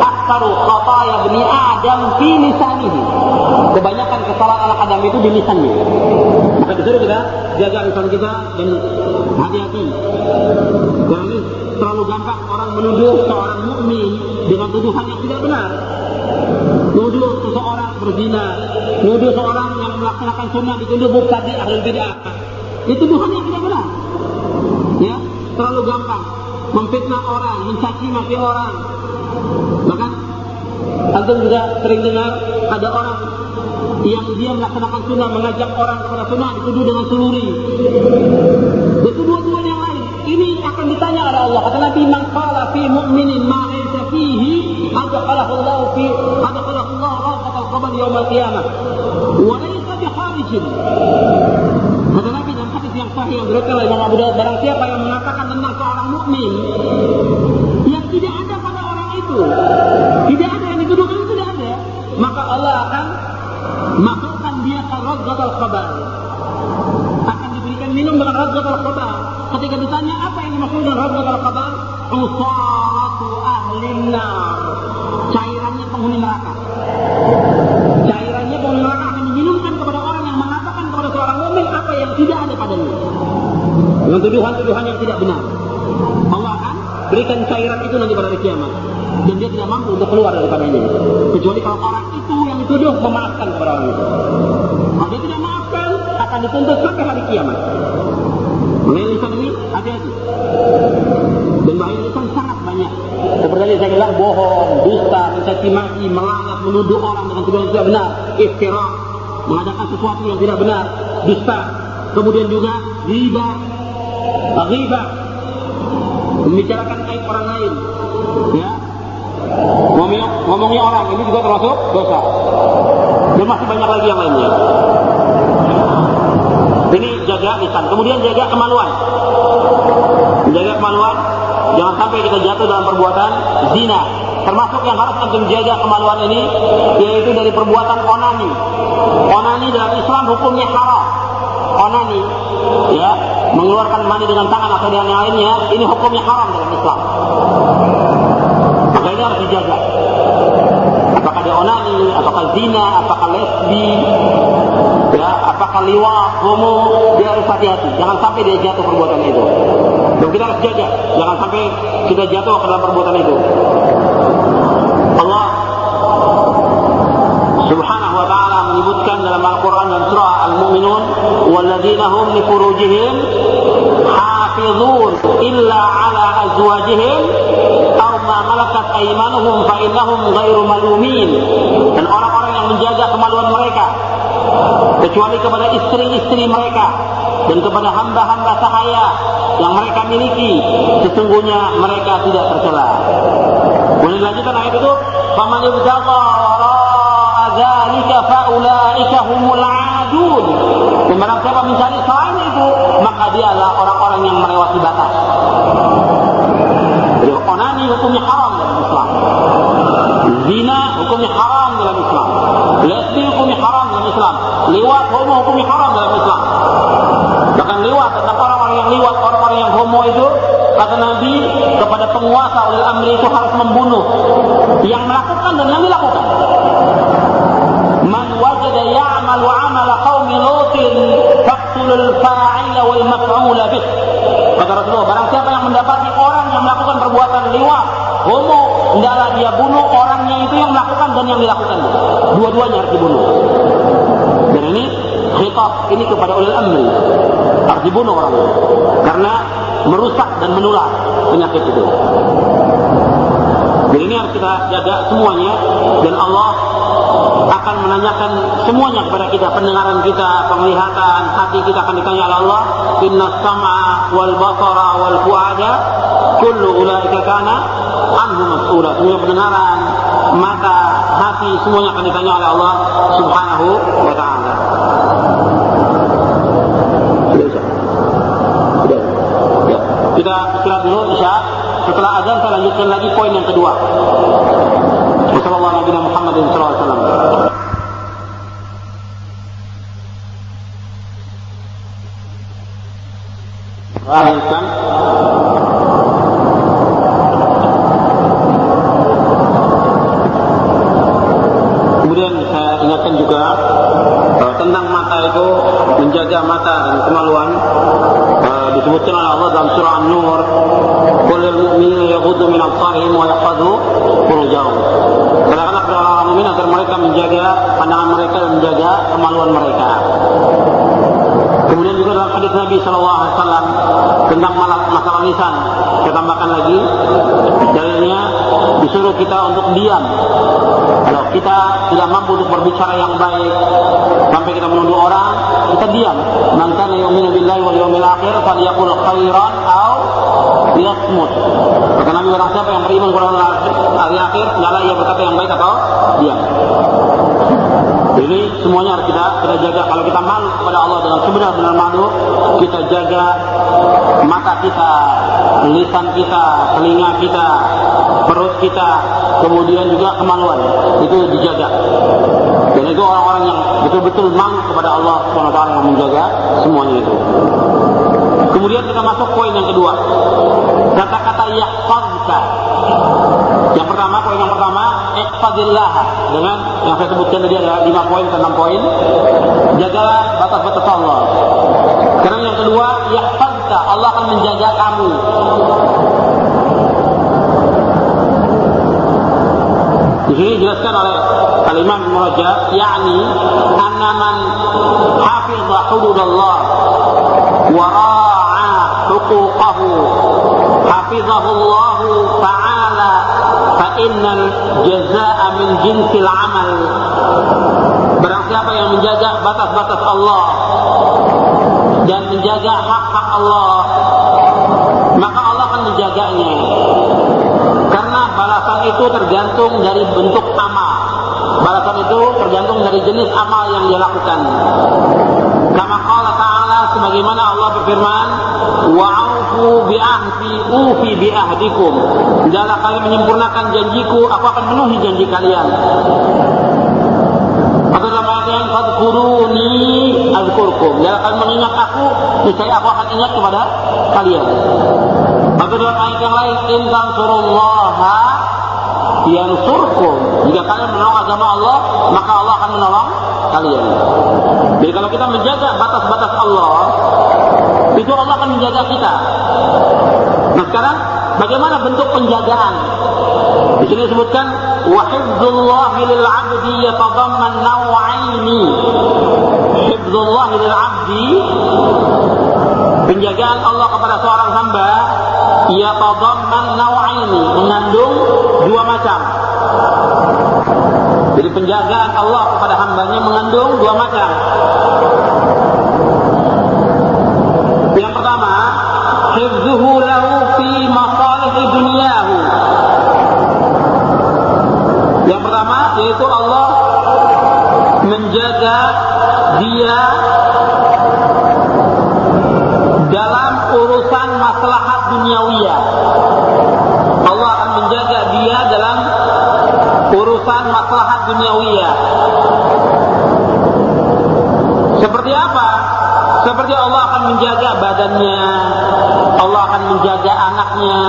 aktaru khataya bani Adam fi. Kebanyakan kesalahan anak Adam itu di lisannya. Maka disuruh kita jaga lisan kita dan hati-hati. Karena terlalu gampang orang menuduh seorang mukmin dengan tuduhan yang tidak benar. Nuduh seseorang berzina, nuduh seorang yang melaksanakan sunnah dituduh mubtadi ahli bid'ah. Itu tuduhan yang tidak benar. Ya, terlalu gampang memfitnah orang, mencaci maki orang. Bahkan antum juga sering dengar ada orang yang dia melaksanakan sunnah mengajak orang kepada sunnah dituduh dengan seluri. Dua-dua yang lain. Ini akan ditanya oleh Allah. Kata Nabi, "Man qala fi mu'minin ma laysa fihi, adkhalahu Allah fi adkhalahu Allah rawqatal qabr yaum al-qiyamah." Bi. Kata Nabi dalam hadis yang sahih yang diriwayatkan oleh Imam Abu Dawud, barang siapa yang mengatakan tentang seorang mukmin radzatul khabar. Ketika ditanya apa yang dimaksud dengan radzatul khabar, usaratu ahlin nar. Cairannya penghuni neraka. Cairannya penghuni neraka akan diminumkan kepada orang yang mengatakan kepada seorang mukmin apa yang tidak ada padanya. Dengan tuduhan-tuduhan yang tidak benar. Allah akan berikan cairan itu nanti pada hari kiamat. Dan dia tidak mampu untuk keluar daripadanya. Kecuali kalau orang itu yang dituduh memaafkan kepada orang itu. Kalau dia tidak maafkan, akan dituntut sampai hari kiamat. Lisan ini, hati-hati. Dan bahaya lisan sangat banyak. Seperti yang saya bilang, bohong, dusta, mencaci maki, melanggar, menuduh orang dengan tuduhan yang tidak benar, iftira, mengadakan sesuatu yang tidak benar, dusta. Kemudian juga riba, riba, membicarakan aib orang lain, ya, ngomongnya, ngomongnya orang ini juga termasuk dosa. Dan masih banyak lagi yang lainnya. Ini jaga lisan. Kemudian jaga kemaluan. Jaga kemaluan. Jangan sampai kita jatuh dalam perbuatan zina. Termasuk yang harus antum jaga kemaluan ini yaitu dari perbuatan onani. Onani dalam Islam hukumnya haram. Onani ya, mengeluarkan mani dengan tangan atau dengan yang lainnya, ini hukumnya haram dalam Islam. Maka ini harus dijaga. Apakah dia onani, apakah zina, apakah lesbi, ya, apakah liwat, homo, dia harus hati-hati. Jangan sampai dia jatuh perbuatan itu. Dan kita harus jaga, jangan sampai kita jatuh ke dalam perbuatan itu. Allah Subhanahu wa taala menyebutkan dalam Al-Qur'an dan surah Al-Mu'minun, "Walladzina hum li furujihim hafizun illa ala azwajihim aw ma malakat aymanuhum fa innahum ghairu malumin." Dan orang-orang yang menjaga kemaluan mereka kecuali kepada istri-istri mereka dan kepada hamba-hamba sahaya yang mereka miliki sesungguhnya mereka tidak tercela. Boleh dilanjutkan ayat itu? Faman ibtagha dzalika faulaika humul adun. Dan siapa mencari selain itu, maka dia adalah orang-orang yang melewati batas. Jadi onani hukumnya haram dalam Islam. Zina hukumnya haram dalam Islam. Lesbi hukumnya haram dalam Islam. Liwat homo hukumnya haram dalam Islam. Bahkan liwat tentang orang-orang yang liwat, orang-orang yang homo itu kata Nabi kepada penguasa oleh amri itu harus membunuh yang melakukan dan yang dilakukan. Man wajada ya'malu 'amala qaumi lutin faqtulul fa'ila wal maf'ula bih. Kata Rasulullah, barang siapa yang mendapati orang yang melakukan perbuatan liwat, homo, hendaklah dia bunuh orangnya itu yang melakukan dan yang dilakukan. Dua-duanya harus dibunuh. Dan ini khitab ini kepada ulil amri. Harus dibunuh orang itu. Karena merusak dan menular penyakit itu. Jadi ini harus kita jaga semuanya dan Allah akan menanyakan semuanya kepada kita, pendengaran kita, penglihatan, hati kita akan ditanya oleh Allah. Inna sam'a wal basara wal fuada kullu ulaika kana anhu mas'ula. Semua pendengaran, mata, hati semuanya akan ditanya oleh Allah Subhanahu wa taala. Sudah, Ustaz? Sudah. Ya. Kita istirahat dulu Isya. Setelah azan saya lanjutkan lagi poin yang kedua. Wassalamualaikum warahmatullahi wabarakatuh. Waalaikumsalam. yaghuddu min absarihim wa yahfazu furujahum. Katakanlah kepada orang mukmin agar mereka menjaga pandangan mereka dan menjaga kemaluan mereka. Kemudian juga dalam hadis Nabi Shallallahu Alaihi Wasallam tentang masalah lisan, saya tambahkan lagi dalilnya disuruh kita untuk diam. Kalau kita tidak mampu untuk berbicara yang baik sampai kita menuduh orang, kita diam. Man kana yu'minu billahi wal yawmil akhir falyaqul khairan aw liyasmut. Kata Nabi orang siapa yang beriman kepada hari akhir, hendaklah ia berkata yang baik atau diam. Ini semuanya harus kita kita jaga. Kalau kita malu kepada Allah dengan sebenar-benar malu, kita jaga mata kita, lisan kita, telinga kita, perut kita, kemudian juga kemaluan. Itu dijaga. Dan itu orang-orang yang betul-betul malu kepada Allah SWT yang menjaga semuanya itu. Kemudian kita masuk poin yang kedua. Kata-kata yahfazka. Yang pertama, poin yang pertama, ihfazillah. Dengan yang saya sebutkan tadi ada 5 poin ke 6 poin. Jagalah batas-batas Allah. Karena yang kedua, yahfazka. Allah akan menjaga kamu. Sini dijelaskan oleh Al-Imam Ibn Rajab, yakni anna man hafidha hududallah wa ra'a huquqahu hafizahu Allah ta'ala fa innal jazaa'a min jinsil amal. Barang siapa yang menjaga batas-batas Allah dan menjaga hak-hak Allah maka Allah akan menjaganya karena balasan itu tergantung dari bentuk amal. Balasan itu tergantung dari jenis amal yang dia lakukan. Kama qala ta'ala sebagaimana Allah berfirman wa'ufu bi'ahdi ufi bi'ahdikum. Janganlah kalian menyempurnakan janjiku aku akan memenuhi janji kalian. Atau dalam ayat yang fadkuruni azkurkum. Jangan kalian mengingat aku niscaya aku akan ingat kepada kalian. Atau dalam ayat yang lain intan surullaha yansurkum jika kalian menolong agama Allah maka Allah akan menolong kalian. Jadi kalau kita menjaga batas-batas Allah itu Allah akan menjaga kita. Nah sekarang bagaimana bentuk penjagaan? Di sini disebutkan wa hifdzullahi lil 'abdi yatadamman naw'aini. Hifdzullah lil 'abdi penjagaan Allah kepada seorang hamba yatadamman naw'aini mengandung dua macam. Jadi penjagaan Allah kepada hambanya mengandung dua macam. Yang pertama hifzuhu lahu fi masalih dunyahu. Yang pertama yaitu Allah menjaga dia maslahat duniawiyah. Allah akan menjaga dia dalam urusan maslahat duniawiyah. Seperti apa? Seperti Allah akan menjaga badannya, Allah akan menjaga anaknya,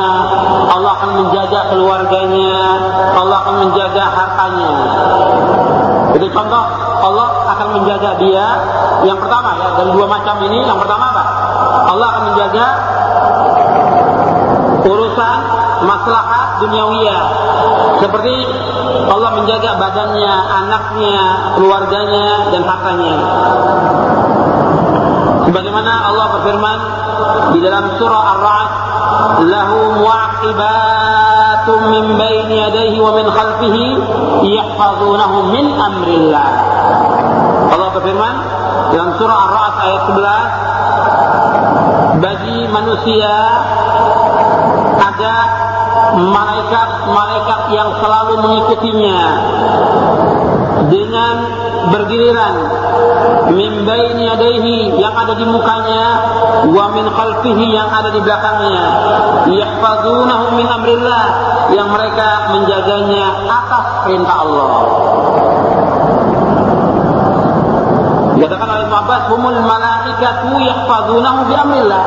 Allah akan menjaga keluarganya, Allah akan menjaga hartanya. Itu contoh Allah akan menjaga dia. Yang pertama ya, dari dua macam ini, yang pertama apa? Allah akan menjaga maslahat duniawiyah. Seperti Allah menjaga badannya, anaknya, keluarganya, dan hartanya. Sebagaimana Allah berfirman di dalam surah Ar-Ra'd, "Lahu mu'aqibatun min baini yadayhi wa min khalfihi yahfazunahu min amrillah." Allah berfirman dalam surah Ar-Ra'd ayat 11, bagi manusia ada malaikat-malaikat yang selalu mengikutinya. Dengan bergiliran min baini yadayhi yang ada di mukanya wa min khalfihi yang ada di belakangnya. Yahfazunahu min amrillah yang mereka menjaganya atas perintah Allah. Dikatakan oleh Abbas, humul malaikatu yahfazunahu bi amrillah.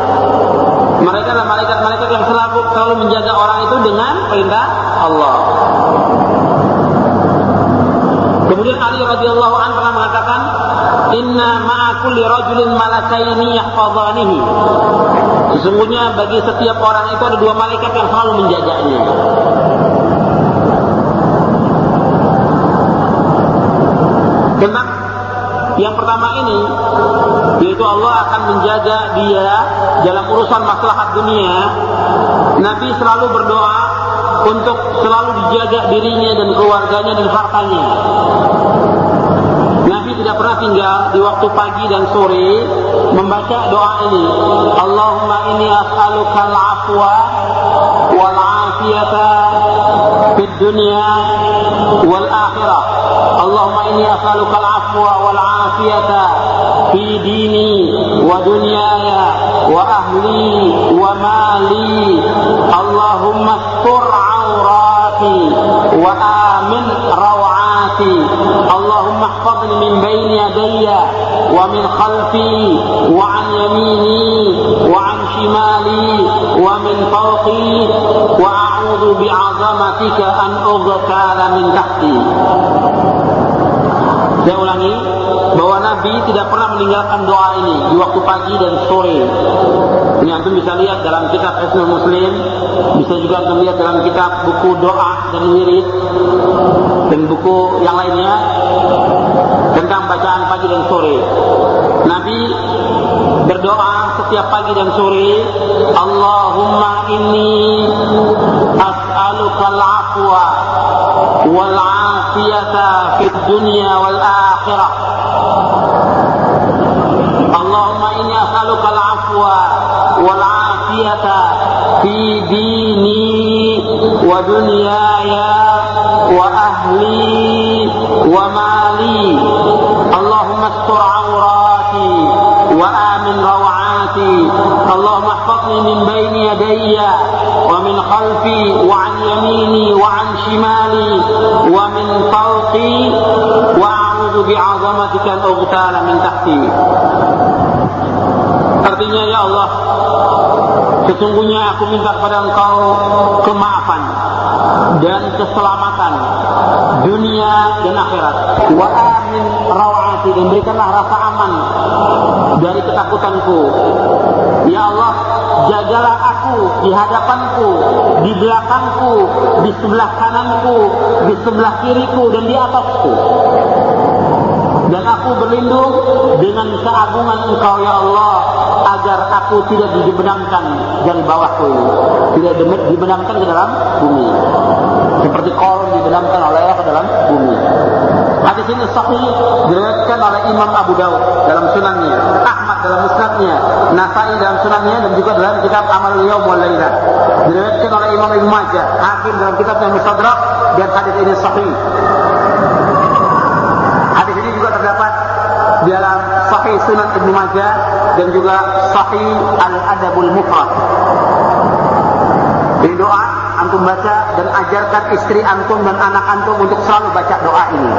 Mereka adalah malaikat-malaikat yang selalu selalu menjaga orang itu dengan perintah Allah. Kemudian Ali radhiyallahu anhu pernah mengatakan, "Inna ma'a kulli rajulin malakaini yahfazanihi." Sesungguhnya bagi setiap orang itu ada dua malaikat yang selalu menjaganya. Tentang yang pertama ini, yaitu Allah akan menjaga dia dalam urusan maslahat dunia. Nabi selalu berdoa untuk selalu dijaga dirinya dan keluarganya dan hartanya. Nabi tidak pernah tinggal di waktu pagi dan sore membaca doa ini. Allahumma inni as'aluka al-afwa wal afiyata fid dunya wal akhirah. Allahumma inni as'aluka al-afwa wal afiyata في ديني ودنياي وأهلي ومالي. اللهم استر عوراتي وآمن روعاتي. اللهم احفظني من بين يدي ومن خلفي وعن يميني وعن شمالي ومن فوقي. وأعوذ بعظمتك أن اغتال من تحتي. Saya ulangi bahwa Nabi tidak pernah meninggalkan doa ini di waktu pagi dan sore. Ini antum bisa lihat dalam kitab Islam Muslim, bisa juga antum lihat dalam kitab buku doa dan wirid dan buku yang lainnya tentang bacaan pagi dan sore. Nabi berdoa setiap pagi dan sore, Allahumma inni as'aluka al-afwa wal afiyata fid dunya wal akhirah. Allahumma inni as'aluka al-afwa wal afiyata fi dini wa dunyaya wa ahli wa mali. Allahumma astur awrati wa amin rawati. Allahumma wa a'udzu bi'azamatika an ughtala min tahti. Artinya ya Allah, sesungguhnya aku minta kepada Engkau kemaafan dan keselamatan dunia dan akhirat. Wa amin rawati dan berikanlah rasa aman dari ketakutanku. Ya Allah, jagalah di hadapanku, di belakangku, di sebelah kananku, di sebelah kiriku dan di atasku. Dan aku berlindung dengan keagungan Engkau ya Allah agar aku tidak dibenamkan dari bawahku. Tidak dibenamkan ke dalam bumi. Seperti korun dibenamkan oleh Allah ke dalam bumi. Hadis ini sahih diriwayatkan oleh Imam Abu Dawud dalam sunannya, Ahmad dalam musnadnya, Nasai dalam sunannya dan juga dalam kitab Amal Yaum wal Lailah. Diriwayatkan oleh Imam Ibnu Majah, Hakim dalam kitabnya Mustadrak dan hadis ini sahih. Hadis ini juga terdapat di dalam Sahih Sunan Ibnu Majah dan juga Sahih Al Adabul Mufrad. Ini doa antum baca dan ajarkan istri antum dan anak antum untuk selalu baca doa ini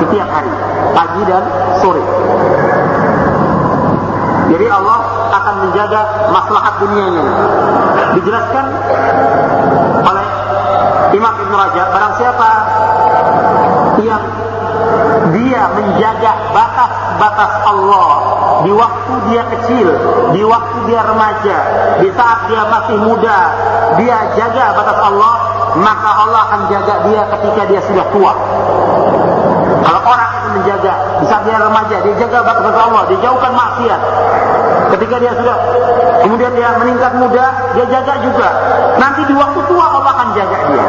setiap hari, pagi dan sore. Jadi Allah akan menjaga maslahat dunianya. Dijelaskan oleh Imam Ibn Rajab, barang siapa yang dia menjaga batas-batas Allah di waktu dia kecil, di waktu dia remaja, di saat dia masih muda, dia jaga batas Allah, maka Allah akan jaga dia ketika dia sudah tua. Kalau orang menjaga, di saat dia remaja, dia jaga batas-batas Allah, dia jauhkan maksiat. Ketika dia sudah, kemudian dia meningkat muda, dia jaga juga. Nanti di waktu tua Allah akan jaga dia.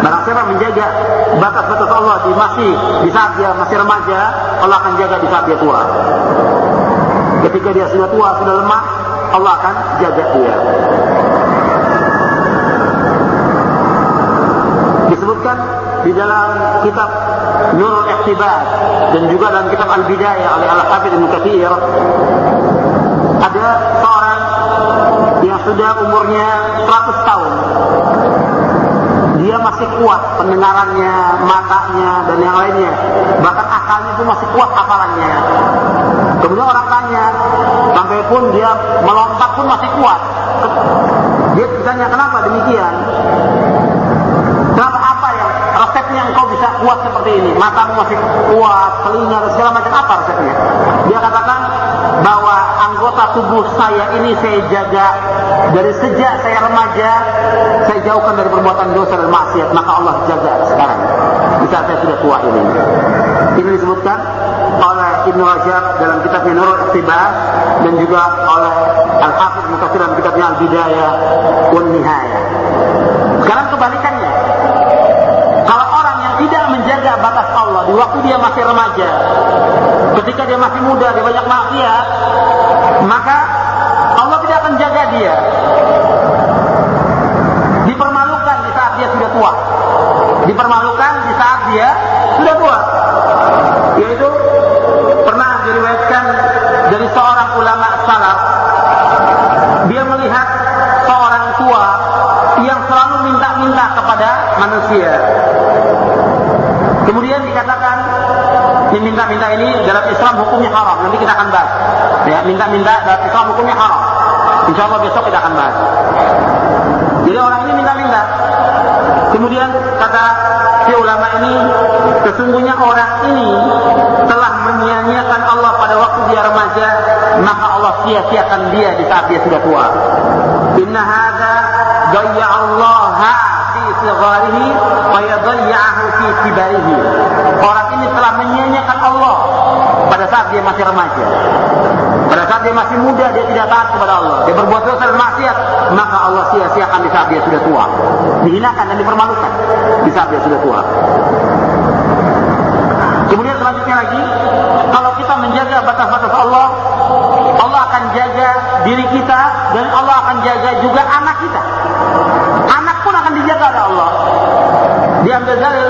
Barang siapa menjaga batas-batas Allah di masih di saat dia masih remaja, Allah akan jaga di saat dia tua. Ketika dia sudah tua, sudah lemah, Allah akan jaga dia. Disebutkan di dalam kitab Nurul Ikhtibar dan juga dalam kitab Al-Bidayah oleh Al-Hafidh Ibn Kathir ada seorang yang sudah umurnya 100 tahun dia masih kuat pendengarannya, matanya, dan yang lainnya. Bahkan akalnya itu masih kuat hafalannya. Kemudian orang tanya, sampai pun dia melompat pun masih kuat. Dia ditanya, kenapa demikian? Resepnya engkau bisa kuat seperti ini? Matamu masih kuat, telinga, dan segala macam apa resepnya? Dia katakan bahwa anggota tubuh saya ini saya jaga dari sejak saya remaja, saya jauhkan dari perbuatan dosa dan maksiat, maka Allah jaga sekarang. Di saat saya sudah tua ini. Ini disebutkan oleh Ibnu Rajab dalam kitabnya Nurul Iqtibas dan juga oleh Al-Hafidh Mukatsir dalam kitabnya Al-Bidayah wan Nihayah. Sekarang kebalikannya. Waktu dia masih remaja, ketika dia masih muda, dia banyak maksiat, maka Allah tidak akan jaga dia. Islam hukumnya haram. Nanti kita akan bahas. Ya, minta-minta dalam Islam hukumnya haram. Insya Allah besok kita akan bahas. Jadi orang ini minta-minta. Kemudian kata si ulama ini, sesungguhnya orang ini telah menyia-nyiakan Allah pada waktu dia remaja, maka Allah sia-siakan dia di saat dia sudah tua. Inna hadza dayya Allah fi sigharihi wa yadayyahu fi kibarihi. Orang ini telah menyia-nyiakan Allah pada saat dia masih remaja. Pada saat dia masih muda, dia tidak taat kepada Allah. Dia berbuat dosa dan maksiat, maka Allah sia-siakan di saat dia sudah tua. Dihinakan dan dipermalukan di saat dia sudah tua. Kemudian selanjutnya lagi, kalau kita menjaga batas-batas Allah, Allah akan jaga diri kita dan Allah akan jaga juga anak kita. Anak pun akan dijaga oleh Allah. Diambil dalil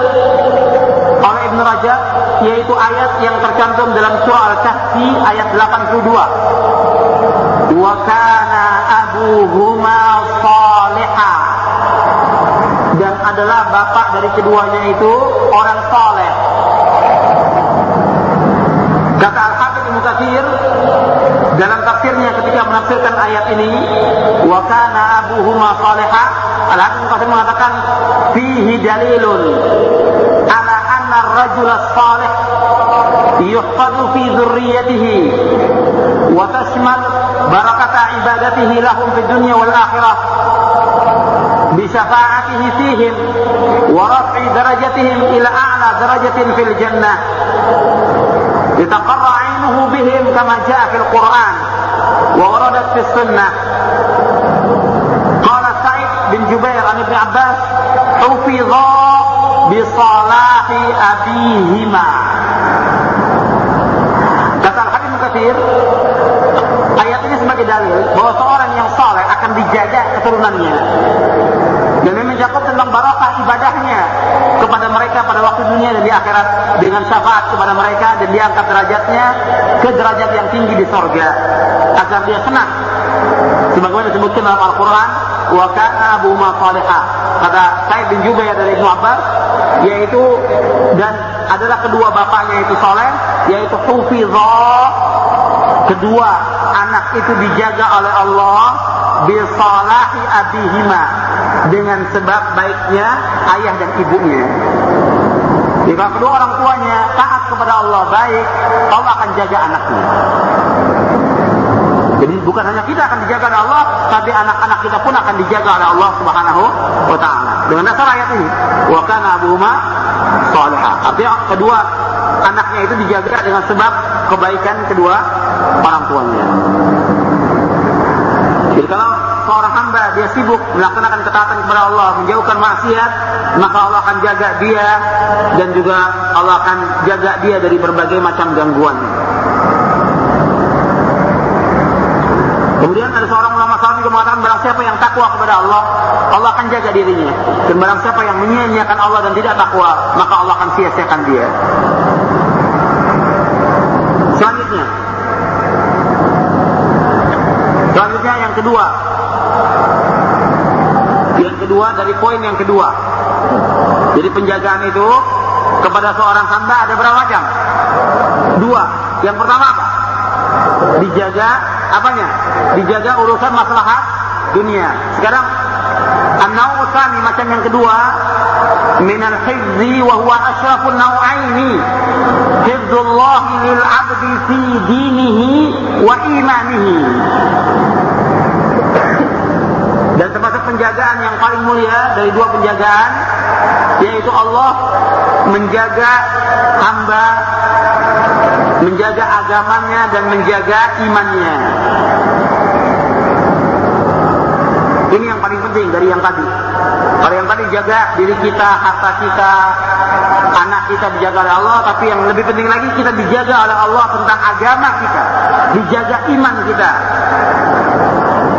oleh Ibn Rajab yaitu ayat yang tercantum dalam surah Al-Kahfi ayat 82. Wa kana abuhuma salihah. Dan adalah bapak dari keduanya itu orang saleh. Kata Al-Hafidh Ibnu dalam tafsirnya ketika menafsirkan ayat ini, wa kana abuhuma Ibnu Katsir mengatakan fihi dalilun yuhfadu fi dzurriyyatihi wa tashmal barakata ibadatihi lahum fid dunya wal akhirah بشفاعته فيهم ورفع درجتهم إلى أعلى درجة في الجنة. لتقر عينه بهم كما جاء في القرآن ووردت في السنة. قال سعيد بن جبير عن ابن عباس حفظا bisalahi abihima. Kata Al-Habib ayat ini sebagai dalil bahwa seorang yang saleh akan dijaga keturunannya. Dan ini mencakup tentang barokah ibadahnya kepada mereka pada waktu dunia dan di akhirat dengan syafaat kepada mereka dan diangkat derajatnya ke derajat yang tinggi di sorga agar dia senang. Sebagaimana disebutkan dalam Al-Quran wa kana abu kata Said bin Jubair dari Ibnu Abbas yaitu dan adalah kedua bapaknya itu soleh yaitu hufizah kedua anak itu dijaga oleh Allah bisalahi abihima dengan sebab baiknya ayah dan ibunya. Jika kedua orang tuanya taat kepada Allah baik, Allah akan jaga anaknya. Jadi bukan hanya kita akan dijaga oleh Allah, tapi anak-anak kita pun akan dijaga oleh Allah Subhanahu wa taala. Dengan dasar ayat ini, wa kana abuhuma salihah. Artinya kedua anaknya itu dijaga dengan sebab kebaikan kedua orang tuanya. Jadi kalau seorang hamba dia sibuk melaksanakan ketaatan kepada Allah, menjauhkan maksiat, maka Allah akan jaga dia dan juga Allah akan jaga dia dari berbagai macam gangguan. Kemudian ada seorang ulama salaf juga mengatakan barang siapa yang takwa kepada Allah, Allah akan jaga dirinya. Dan barang siapa yang menyia-nyiakan Allah dan tidak takwa, maka Allah akan sia-siakan dia. Selanjutnya, selanjutnya yang kedua, yang kedua dari poin yang kedua. Jadi penjagaan itu kepada seorang hamba ada berapa macam? Dua. Yang pertama apa? Dijaga apanya? Dijaga urusan maslahat dunia. Sekarang an-nawu macam yang kedua min al-hizzi wa huwa asyrafun naw'aini hifdzullah lil 'abdi fi dinihi wa imanihi. Dan termasuk penjagaan yang paling mulia dari dua penjagaan yaitu Allah menjaga hamba menjaga agamanya dan menjaga imannya. Ini yang paling penting dari yang tadi. Kalau yang tadi jaga diri kita, harta kita, anak kita dijaga oleh Allah, tapi yang lebih penting lagi kita dijaga oleh Allah tentang agama kita, dijaga iman kita.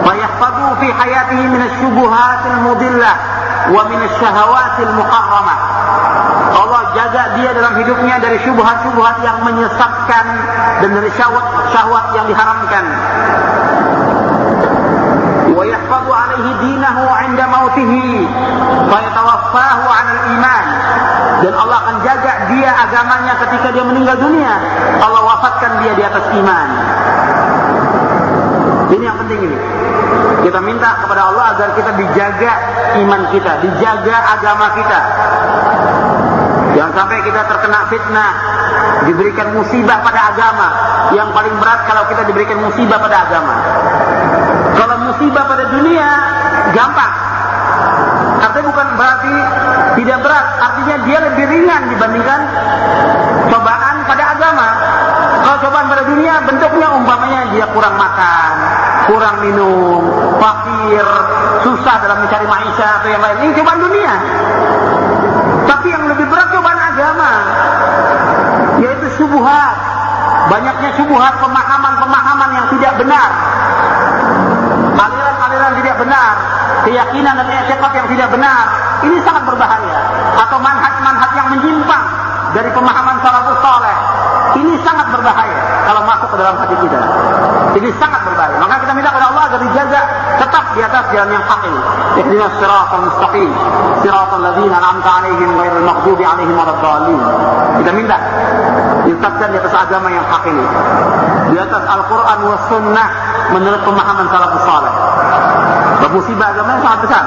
Fayahfadu fi hayatihi min syubuhatil mudillah wa min syahawatil muqarramah. Jaga dia dalam hidupnya dari syubhat-syubhat yang menyesatkan dan dari syahwat-syahwat yang diharamkan. Wa yahfadu alaihi dinahu 'inda mautihi fa yatawaffahu 'ala iman. Dan Allah akan jaga dia agamanya ketika dia meninggal dunia. Allah wafatkan dia di atas iman. Ini yang penting ini. Kita minta kepada Allah agar kita dijaga iman kita, dijaga agama kita. Jangan sampai kita terkena fitnah, diberikan musibah pada agama. Yang paling berat kalau kita diberikan musibah pada agama. Kalau musibah pada dunia, gampang. Artinya bukan berarti tidak berat, artinya dia lebih ringan dibandingkan cobaan pada agama. Kalau cobaan pada dunia bentuknya umpamanya dia kurang makan, kurang minum, fakir, susah dalam mencari maisha atau yang lain. Ini cobaan dunia. Tapi yang lebih berat agama, yaitu subuhat. Banyaknya subuhat, pemahaman-pemahaman yang tidak benar. Aliran-aliran tidak benar, keyakinan dan etikat yang tidak benar. Ini sangat berbahaya. Atau manhaj-manhaj yang menyimpang dari pemahaman salafus saleh. Ini sangat berbahaya kalau masuk ke dalam hati kita. Ini sangat berbahaya. Maka kita minta kepada Allah agar dijaga tetap di atas jalan yang hak ini. Ihdinas siratal mustaqim, siratal ladzina an'amta 'alaihim ghairil maghdubi 'alaihim waladdallin. Kita minta ditetapkan di atas agama yang hak ini. Di atas Al-Qur'an was sunnah menurut pemahaman salafus saleh. Musibah agama yang sangat besar.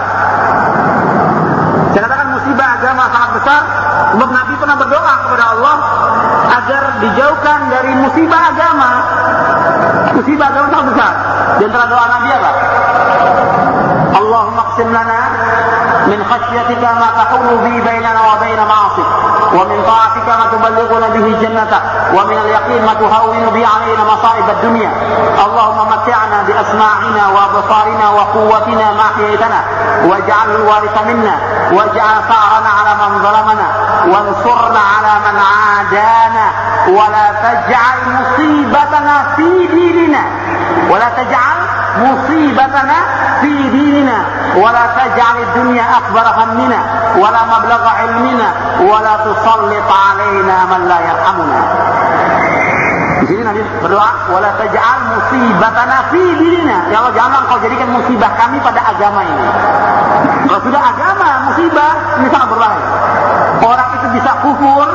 Saya katakan musibah agama sangat besar sebab Nabi pernah berdoa kepada Allah agar dijauhkan dari musibah agama. Musibah agama sangat besar. Di antara doa Nabi apa? Allahumma qsim lana min khasyatika ma tahulu bi bainana wa bain ma'asik wa min ta'atika ma tuballighuna bihi jannatak wa min al-yaqin ma tuhawwinu bi 'alaina masa'ib ad-dunya Allahumma mat'ana bi asma'ina wa absarina wa quwwatina ma ahyaytana waj'alhu waritha minna waj'al sa'rana 'ala man zalamana وانصرنا على من عادانا ولا تجعل مصيبتنا في ديننا. ولا تجعل مصيبتنا في ديننا. ولا تجعل الدنيا أكبر همنا ولا مبلغ علمنا ولا تسلط علينا من لا يرحمنا. Di sini Nabi berdoa, wala taj'al musibatana fi dinina. Ya Allah, jangan kau jadikan musibah kami pada agama ini. Kalau sudah agama, musibah, ini sangat berbahaya. Orang itu bisa kufur,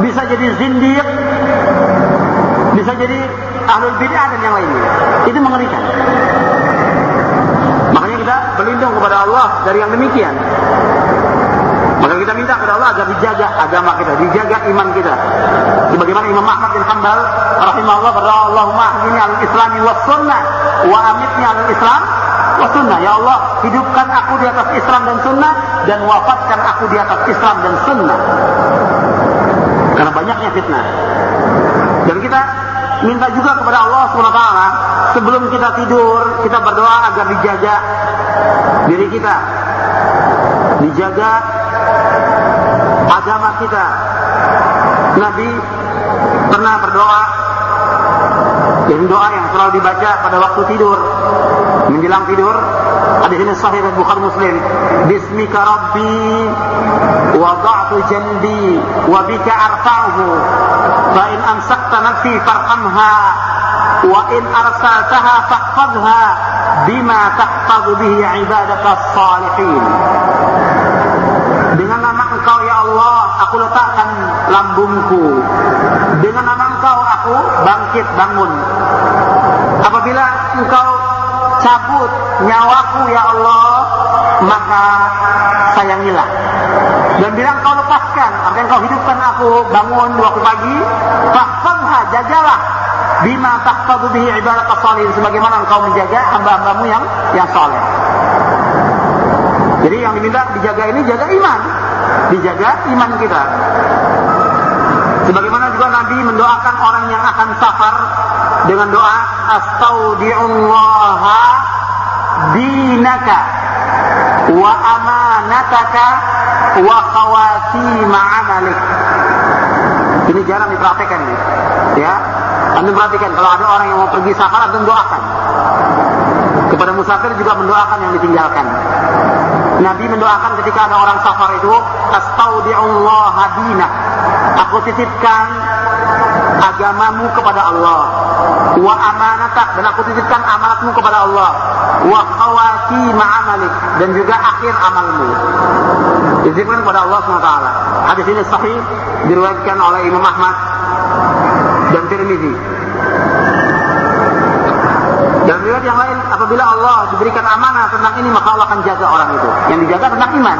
bisa jadi zindiq, bisa jadi ahlul bid'ah dan yang lainnya. Itu mengerikan. Makanya kita berlindung kepada Allah dari yang demikian. Maka kita minta kepada Allah agar dijaga agama kita, dijaga iman kita. Sebagaimana Imam Ahmad bin Hanbal rahimahullah berdoa, Allahumma ahdini al-islami wa sunnah wa amitni al-islam wa sunnah. Ya Allah, hidupkan aku di atas Islam dan sunnah dan wafatkan aku di atas Islam dan sunnah. Karena banyaknya fitnah. Dan kita minta juga kepada Allah SWT sebelum kita tidur kita berdoa agar dijaga diri kita dijaga agama kita. Nabi pernah berdoa. Dan doa yang selalu dibaca pada waktu tidur. Menjelang tidur hadis ini sahih Bukhari Muslim. Bismika rabbi wada'tu janbi wa bika arfa'uhu. Fa in amsakta nafsi farhamha wa in arsaltaha fahfadha bima tahfadhu bihi ibadaka salihin dengan nama engkau ya Allah aku letakkan lambungku. Dengan nama engkau aku bangkit bangun. Apabila engkau cabut nyawaku ya Allah maka sayangilah. Dan bilang kau lepaskan, artinya kau hidupkan aku bangun waktu pagi, fahfadha, jagalah. Bima tahfadu bihi ibadat salihin sebagaimana engkau menjaga hamba-hambamu yang yang saleh. Jadi yang diminta dijaga ini jaga iman, dijaga iman kita. Sebagaimana juga Nabi mendoakan orang yang akan safar dengan doa astaudiullaha dinaka wa amanataka wa khawatim amalik. Ini jarang diperhatikan nih. Ya. Anda perhatikan kalau ada orang yang mau pergi safar Anda doakan. Kepada musafir juga mendoakan yang ditinggalkan. Nabi mendoakan ketika ada orang safar itu astaudiullah dinak. Aku titipkan agamamu kepada Allah. Wa amanatak dan aku titipkan amanatmu kepada Allah. Wa khawati ma'amalik dan juga akhir amalmu. Dititipkan kepada Allah SWT hadis ini sahih diriwayatkan oleh Imam Ahmad dan Tirmidzi dan riwayat yang lain, apabila Allah diberikan amanah tentang ini, maka Allah akan jaga orang itu. Yang dijaga tentang iman.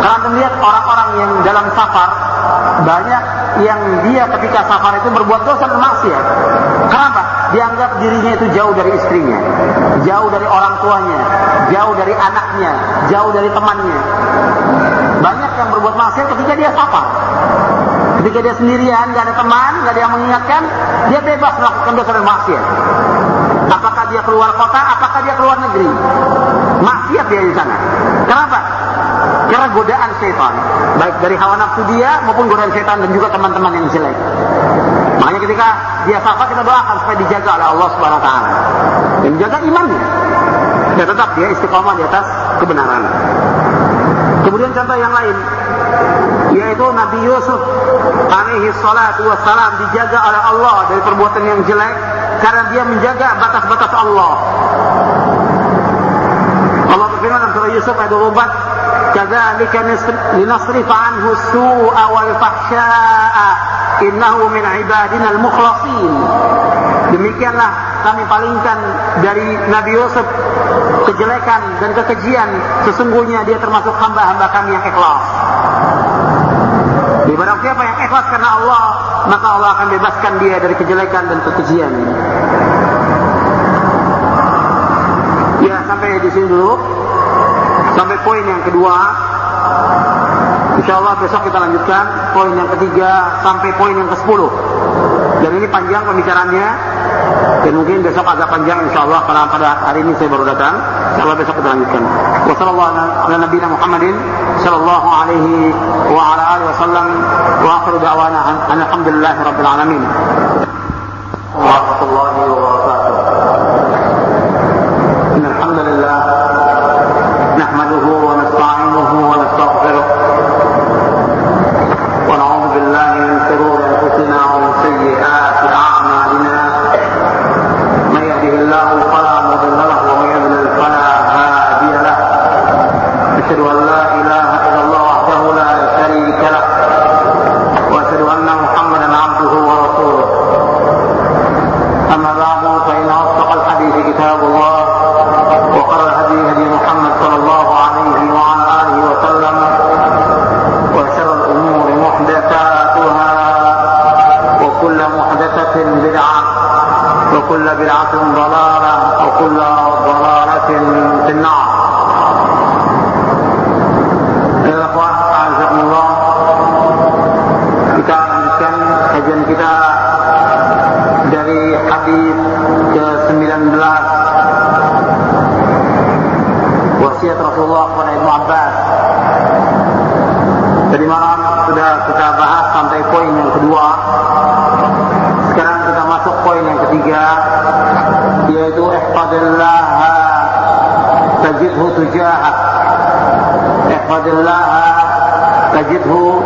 Karena anda melihat orang-orang yang dalam safar, banyak yang dia ketika safar itu berbuat dosa dan maksiat. Kenapa? Dianggap dirinya itu jauh dari istrinya, jauh dari orang tuanya, jauh dari anaknya, jauh dari temannya. Banyak yang berbuat maksiat ketika dia safar. Ketika dia sendirian, gak ada teman, gak ada yang mengingatkan, dia bebas melakukan dosa dan maksiat. Dia keluar kota, apakah dia keluar negeri. Maksiat dia di sana. Kenapa? Karena godaan setan. Baik dari hawa nafsu dia maupun godaan setan dan juga teman-teman yang jelek. Makanya ketika dia safar kita doakan supaya dijaga oleh Allah Subhanahu wa taala. Dan jaga imannya. Dan tetap dia istiqomah di atas kebenaran. Kemudian contoh yang lain yaitu Nabi Yusuf alaihi salatu wassalam dijaga oleh Allah dari perbuatan yang jelek karena dia menjaga batas-batas Allah. Allah berfirman dalam surah Yusuf ayat 24, "Kadzalika linasrifa anhu su'a wal fahsya'a innahu min ibadina al-mukhlasin." Demikianlah kami palingkan dari Nabi Yusuf kejelekan dan kekejian sesungguhnya dia termasuk hamba-hamba kami yang ikhlas. Di barang siapa yang ikhlas karena Allah, maka Allah akan bebaskan dia dari kejelekan dan kekejian. Ya, sampai di sini dulu. Sampai poin yang kedua. Insya Allah besok kita lanjutkan poin yang ketiga sampai poin yang ke sepuluh. Dan ini panjang pembicaraannya. Dan mungkin besok agak panjang insya Allah karena pada hari ini saya baru datang. Insya Allah besok kita lanjutkan. Wassalamualaikum Muhammadin sallallahu alaihi wa ala alihi wasallam wa akhiru da'wana alhamdulillahi rabbil alamin. Warahmatullahi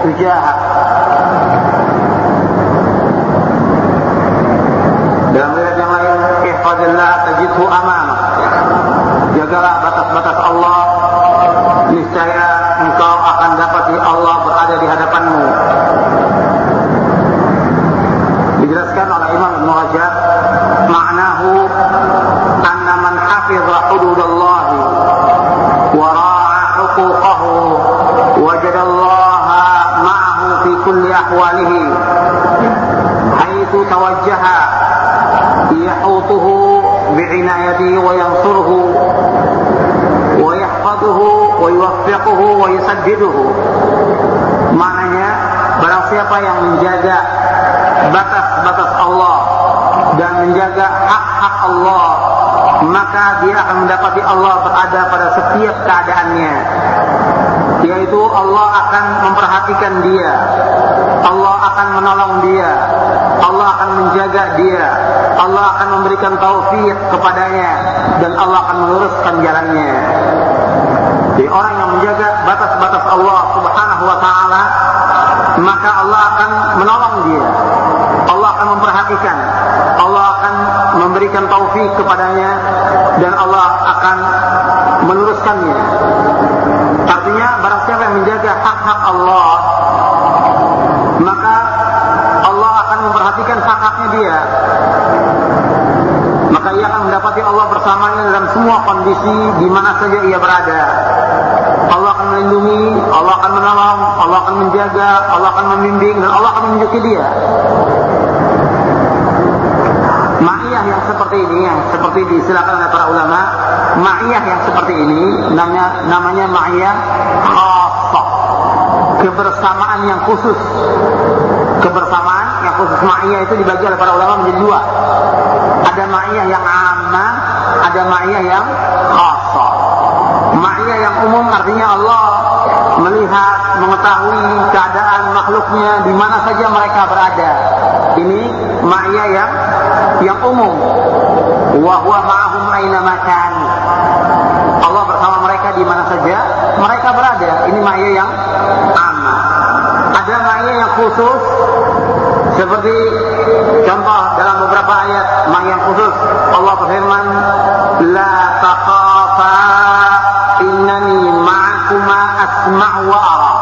tujahak. Dalam riwayat yang lain, ihfadillah tajidhu amamak. Jagalah batas-batas Allah, niscaya engkau akan dapati Allah yarfa'uhu wa yusaddiduhu. Maknanya barang siapa yang menjaga batas-batas Allah dan menjaga hak-hak Allah maka dia akan mendapati Allah berada pada setiap keadaannya. Yaitu Allah akan memperhatikan dia. Allah akan menolong dia. Allah akan menjaga dia. Allah akan memberikan taufik kepadanya. Dan Allah akan meluruskan jalannya. Di orang menjaga batas-batas Allah subhanahu wa ta'ala maka Allah akan menolong dia. Allah akan memperhatikan. Allah akan memberikan taufik kepadanya dan Allah akan meluruskannya. Artinya barang siapa yang menjaga hak-hak Allah maka Allah akan memperhatikan hak-haknya dia. Maka ia akan mendapati Allah bersamanya dalam semua kondisi di mana saja ia berada melindungi, Allah akan menolong, Allah akan menjaga, Allah akan membimbing dan Allah akan menunjuki dia. Ma'iyah yang seperti ini, yang seperti disilakan oleh para ulama, ma'iyah yang seperti ini namanya namanya ma'iyah khasah. Kebersamaan yang khusus. Kebersamaan yang khusus ma'iyah itu dibagi oleh para ulama menjadi dua. Ada ma'iyah yang ammah, ada ma'iyah yang khasah. Ma'iyah yang umum artinya Allah melihat, mengetahui keadaan makhluknya di mana saja mereka berada. Ini ma'iyah yang yang umum. Wa huwa ma'ahum aina makan. Allah bersama mereka di mana saja mereka berada. Ini ma'iyah yang aman. Ada ma'iyah yang khusus seperti contoh dalam beberapa ayat ma'iyah yang khusus Allah berfirman la taqafa innani ma'akuma asma' wa ara.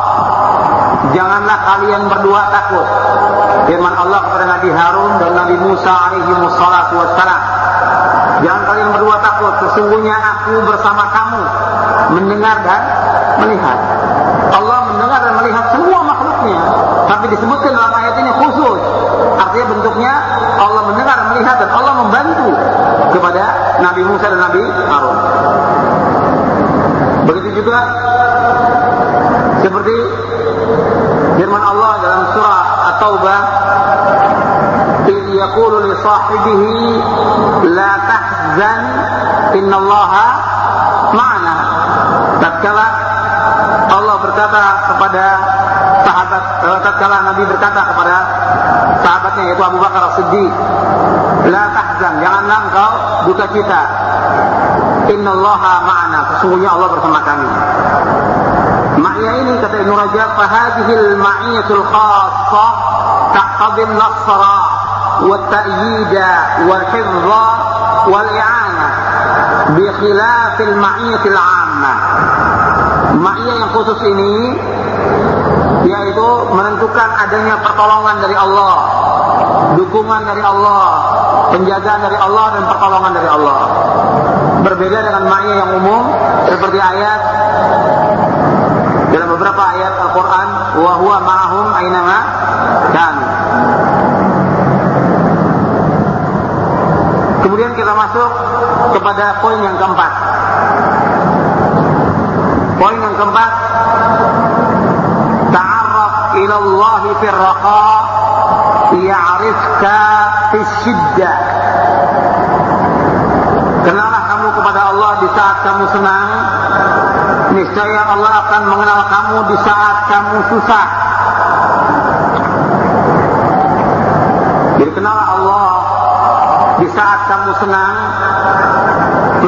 Janganlah kalian berdua takut. Firman Allah kepada Nabi Harun dan Nabi Musa alaihi wassalatu wassalam. Jangan kalian berdua takut, sesungguhnya aku bersama kamu mendengar dan melihat. Allah mendengar dan melihat semua makhluknya. Tapi disebutkan dalam ayat ini khusus. Artinya bentuknya Allah mendengar dan melihat dan Allah membantu kepada Nabi Musa dan Nabi Harun Begitu juga seperti firman Allah dalam surah At-Taubah إذ يقول لصاحبه لا تحزن إن الله معنا tatkala Allah berkata kepada sahabat tatkala Nabi berkata kepada sahabatnya yaitu Abu Bakar As-Siddiq la tahzan janganlah engkau duka cita innallaha ma'ana sesungguhnya Allah bersama kami. Maknya ini kata Ibnu Rajab, "Fahadhil ma'iyatul khassah taqtadil nasra wa ta'yida wa hifdha wal i'ana bi khilafil ma'iyatil 'amma." Ma'iyah yang khusus ini yaitu menentukan adanya pertolongan dari Allah, dukungan dari Allah, penjagaan dari Allah dan pertolongan dari Allah. Berbeda dengan ma'iyah yang umum seperti ayat dalam beberapa ayat Al-Qur'an wa huwa ma'ahum ainama kanu. Kemudian kita masuk kepada poin yang keempat. Poin yang keempat, ta'arraf ila Allah fi raqa ya'rifka fi syiddah. Kenalah kamu kepada Allah di saat kamu senang, niscaya Allah akan mengenal kamu di saat kamu susah. Jadi kenalah Allah di saat kamu senang,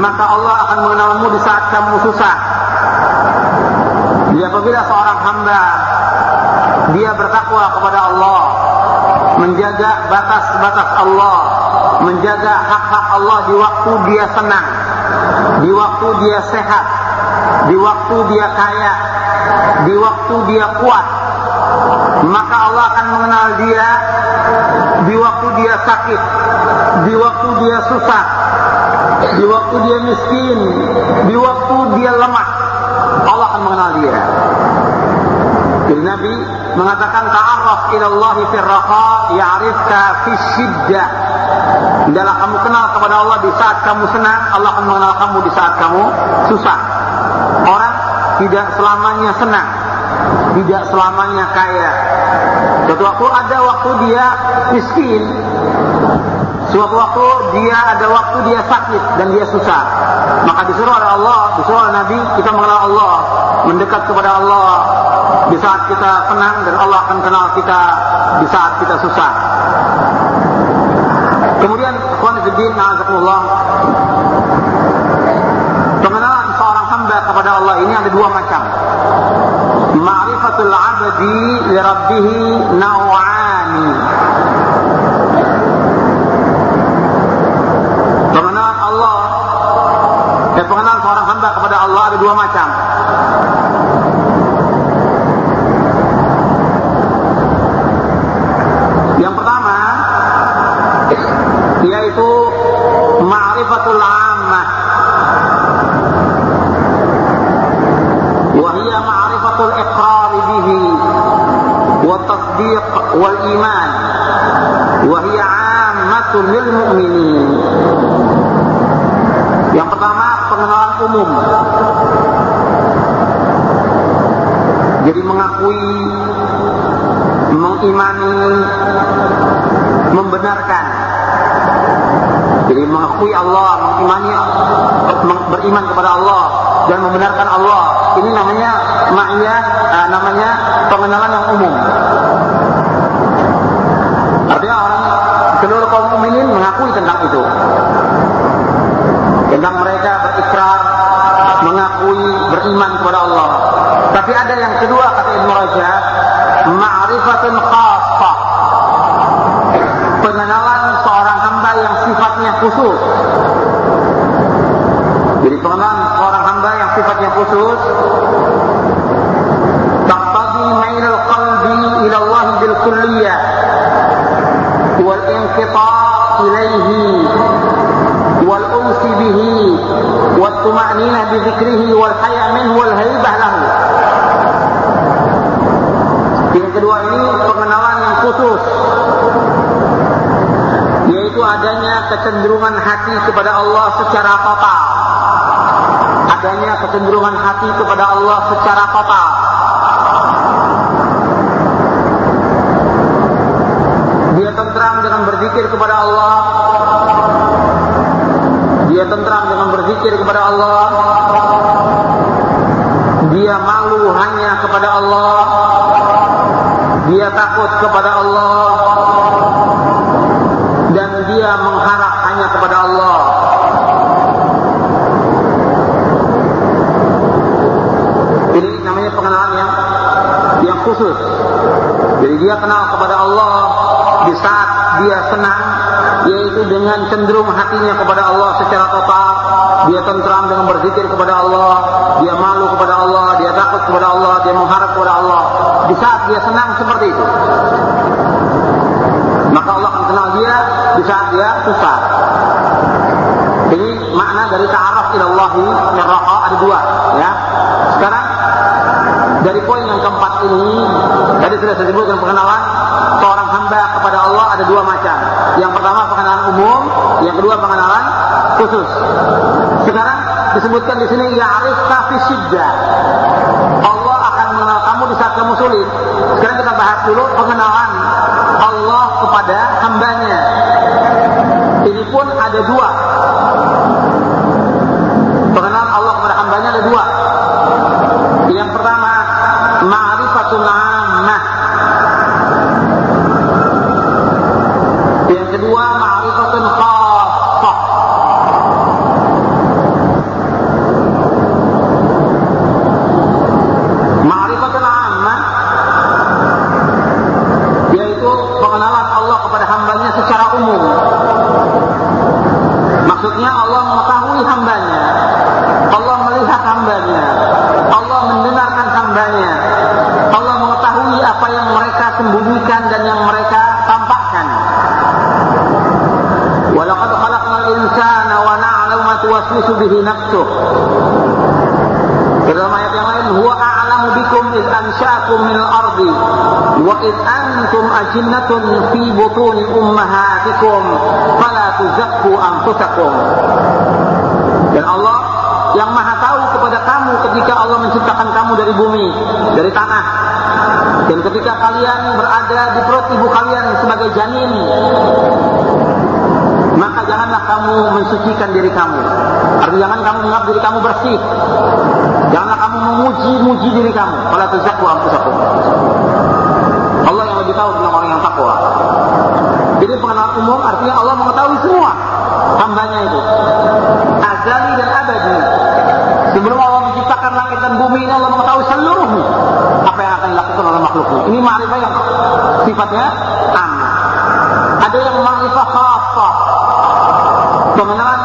maka Allah akan mengenalmu di saat kamu susah. Jadi apabila seorang hamba dia bertakwa kepada Allah, menjaga batas-batas Allah, menjaga hak-hak Allah di waktu dia senang, di waktu dia sehat, di waktu dia kaya, di waktu dia kuat, maka Allah akan mengenal dia di waktu dia sakit, di waktu dia susah, di waktu dia miskin, di waktu dia lemah. Allah akan mengenal dia. Jadi Nabi mengatakan ta'arraf ila Allah fi raqa ya'rifka fi syiddah. Hendaklah kamu kenal kepada Allah di saat kamu senang, Allah akan mengenal kamu di saat kamu susah. Orang tidak selamanya senang, tidak selamanya kaya. Suatu waktu ada waktu dia miskin, Suatu waktu dia ada waktu dia sakit dan dia susah. Maka disuruh oleh Allah, disuruh oleh Nabi kita mengenal Allah, mendekat kepada Allah di saat kita senang dan Allah akan kenal kita di saat kita susah. Kemudian fillah, na'azakumullah. Pengenalan seorang hamba kepada Allah ini ada dua macam. Ma'rifatul 'abdi li rabbih naw'ani. Membenarkan. Jadi mengakui Allah, mengimani, beriman kepada Allah dan membenarkan Allah. Ini namanya ma'iyah, uh, namanya pengenalan yang umum. Artinya orang seluruh kaum mukminin mengakui tentang itu. Tentang mereka berikrar, mengakui, beriman kepada Allah. Tapi ada yang kedua kata Ibnu Rajab, ma'rifatun khassah. Pengenalan seorang hamba yang sifatnya khusus. Jadi pengenalan seorang hamba yang sifatnya khusus taqtadi mailul qalbi ila Allah bil kulliyah wal inqita ilaihi wal unsi bihi wat dzikrihi wal haya minhu wal haibah lahu yang kedua ini pengenalan yang khusus yaitu adanya kecenderungan hati kepada Allah secara total adanya kecenderungan hati kepada Allah secara total. Dia tentram dengan berzikir kepada Allah. Dia tentram dengan berzikir kepada Allah. Dia malu hanya kepada Allah. Dia takut kepada Allah. Dan dia mengharap hanya kepada Allah. Ini namanya pengenalan yang yang khusus. Jadi dia kenal kepada Allah di saat dia senang, yaitu dengan cenderung hatinya kepada Allah secara total. Dia tentram dengan berzikir kepada Allah, dia malu kepada Allah, dia takut kepada Allah, dia mengharap kepada Allah. Di saat dia senang seperti itu. Maka Allah akan kenal dia di saat dia susah. Ini makna dari ta'aruf ila Allah raqa ada dua, ya. Sekarang dari poin yang keempat ini tadi sudah saya sebutkan pengenalan seorang hamba kepada Allah ada dua macam. Yang pertama pengenalan umum, yang kedua pengenalan khusus. Sekarang disebutkan di sini ya'rifka fi syiddah. Allah akan mengenal kamu di saat kamu sulit. Sekarang kita bahas dulu pengenalan Allah kepada hambanya. Ini pun ada dua. أنتم أجنة في بطون أمهاتكم فلا تزكوا أنفسكم dan Allah yang maha tahu kepada kamu ketika Allah menciptakan kamu dari bumi, dari tanah. Dan ketika kalian berada di perut ibu kalian sebagai janin, maka janganlah kamu mensucikan diri kamu. Artinya jangan kamu menganggap diri kamu bersih. Janganlah kamu memuji-muji diri kamu. Kalau tuzakku ampusakum. Artinya Allah mengetahui semua hambanya itu. Azali dan abadi. Sebelum Allah menciptakan langit dan bumi ini Allah mengetahui seluruhnya apa yang akan dilakukan oleh makhluknya. Ini ma'rifah yang sifatnya aman. Ada yang ma'rifah khafah. Pengenalan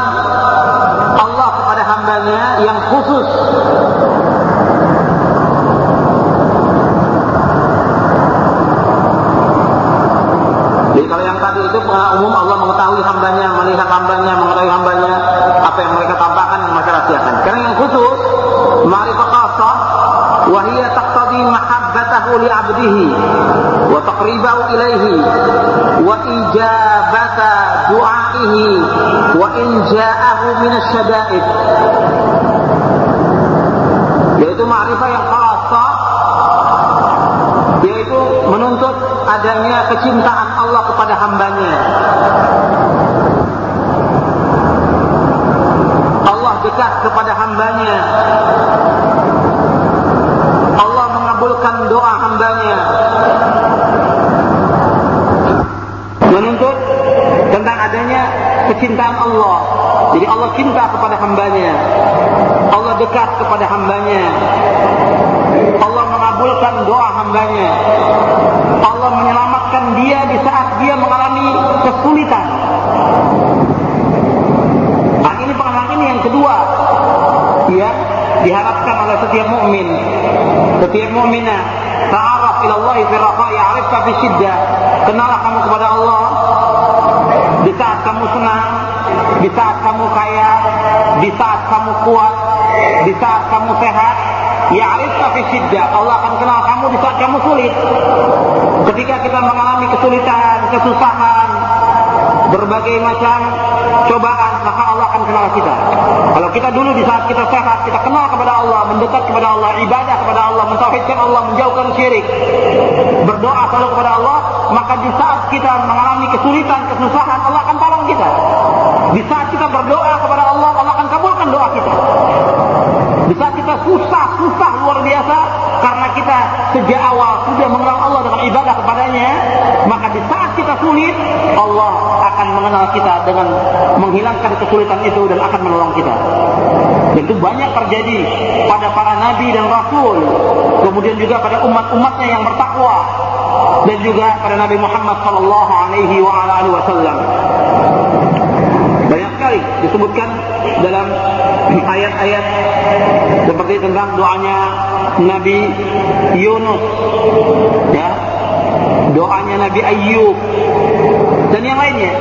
Allah kepada hambanya yang khusus Jadi kalau yang tadi itu pengenalan umum Allah mengetahui hambanya, melihat hambanya, mengetahui hambanya, apa yang mereka tampakkan yang mereka rahasiakan. Karena yang khusus, ma'rifah khasah, wahiyya taqtadi ilaihi wa ijabata du'aihi wa in ja'ahu min asyada'id. Yaitu ma'rifah yang khasah yaitu menuntut adanya kecintaan Allah kepada hambanya. Allah dekat kepada hambanya. Allah mengabulkan doa hambanya. Menuntut tentang adanya kecintaan Allah. Jadi Allah cinta kepada hambanya. Allah dekat kepada hambanya. Allah mengabulkan doa hambanya. Allah menyelamatkan dia di saat dia mengalami kesulitan. Nah, ini pengalaman ini yang kedua yang diharapkan oleh setiap mukmin, setiap mukminah. Ta'araf ila Allah fi ya'rifka fi. Kenalah kamu kepada Allah saat kamu senang, di saat kamu kaya, di saat kamu kuat, di saat kamu sehat, Ya'rifka fi syiddah. Allah akan kenal kamu di saat kamu sulit. Ketika kita mengalami kesulitan, kesusahan, berbagai macam cobaan, maka Allah akan kenal kita. Kalau kita dulu di saat kita sehat, kita kenal kepada Allah, mendekat kepada Allah, ibadah kepada Allah, mentauhidkan Allah, menjauhkan syirik, berdoa selalu kepada Allah, maka di saat kita mengalami kesulitan, kesusahan, Allah akan tolong kita. Di saat kita berdoa kepada Allah, Allah akan kabulkan doa kita. Di saat kita susah, susah luar biasa karena kita sejak awal sudah mengenal Allah dengan ibadah kepadanya, maka di saat kita sulit, Allah akan mengenal kita dengan menghilangkan kesulitan itu dan akan menolong kita. Dan itu banyak terjadi pada para nabi dan rasul, kemudian juga pada umat-umatnya yang bertakwa dan juga pada Nabi Muhammad sallallahu alaihi wasallam. Banyak sekali disebutkan dalam ayat-ayat seperti tentang doanya Nabi Yunus ya doanya Nabi Ayyub dan yang lainnya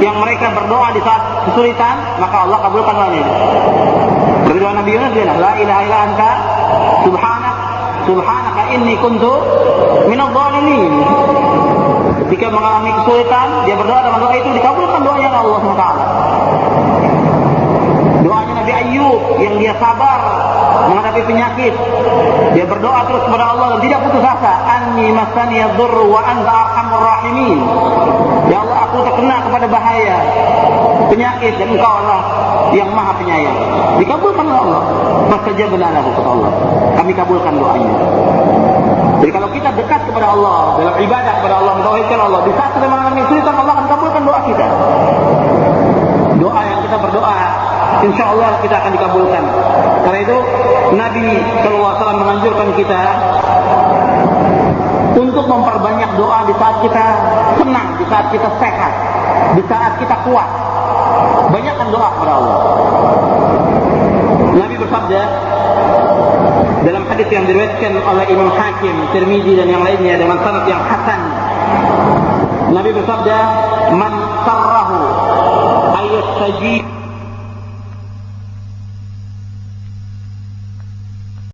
yang mereka berdoa di saat kesulitan maka Allah kabulkan doanya Seperti doa Nabi Yunus dia la ilaha illa anta subhanak subhanaka inni kuntu minadh dhalimin. Ketika mengalami kesulitan dia berdoa dengan doa itu dikabulkan doanya Allah SWT doanya Nabi Ayub yang dia sabar menghadapi penyakit. Dia berdoa terus kepada Allah dan tidak putus asa. Anni masani yadhur wa anta arhamur rahimin ya Allah aku terkena kepada bahaya. Penyakit dan engkau Allah yang maha penyayang. Dikabulkan oleh Allah. Fastajabna lahu kata Allah. Kami kabulkan doanya. Jadi kalau kita dekat kepada Allah dalam ibadah kepada Allah mentauhidkan Allah di saat mengalami kesulitan Allah akan kabulkan doa kita. Doa yang kita berdoa insya Allah kita akan dikabulkan. Karena itu Nabi SAW menganjurkan kita untuk memperbanyak doa di saat kita senang, di saat kita sehat, di saat kita kuat. Banyakkan doa kepada Allah. Nabi bersabda dalam hadis yang diriwayatkan oleh Imam Hakim, Tirmizi dan yang lainnya dengan sanad yang hasan. Nabi bersabda, "Man sarrahu sajib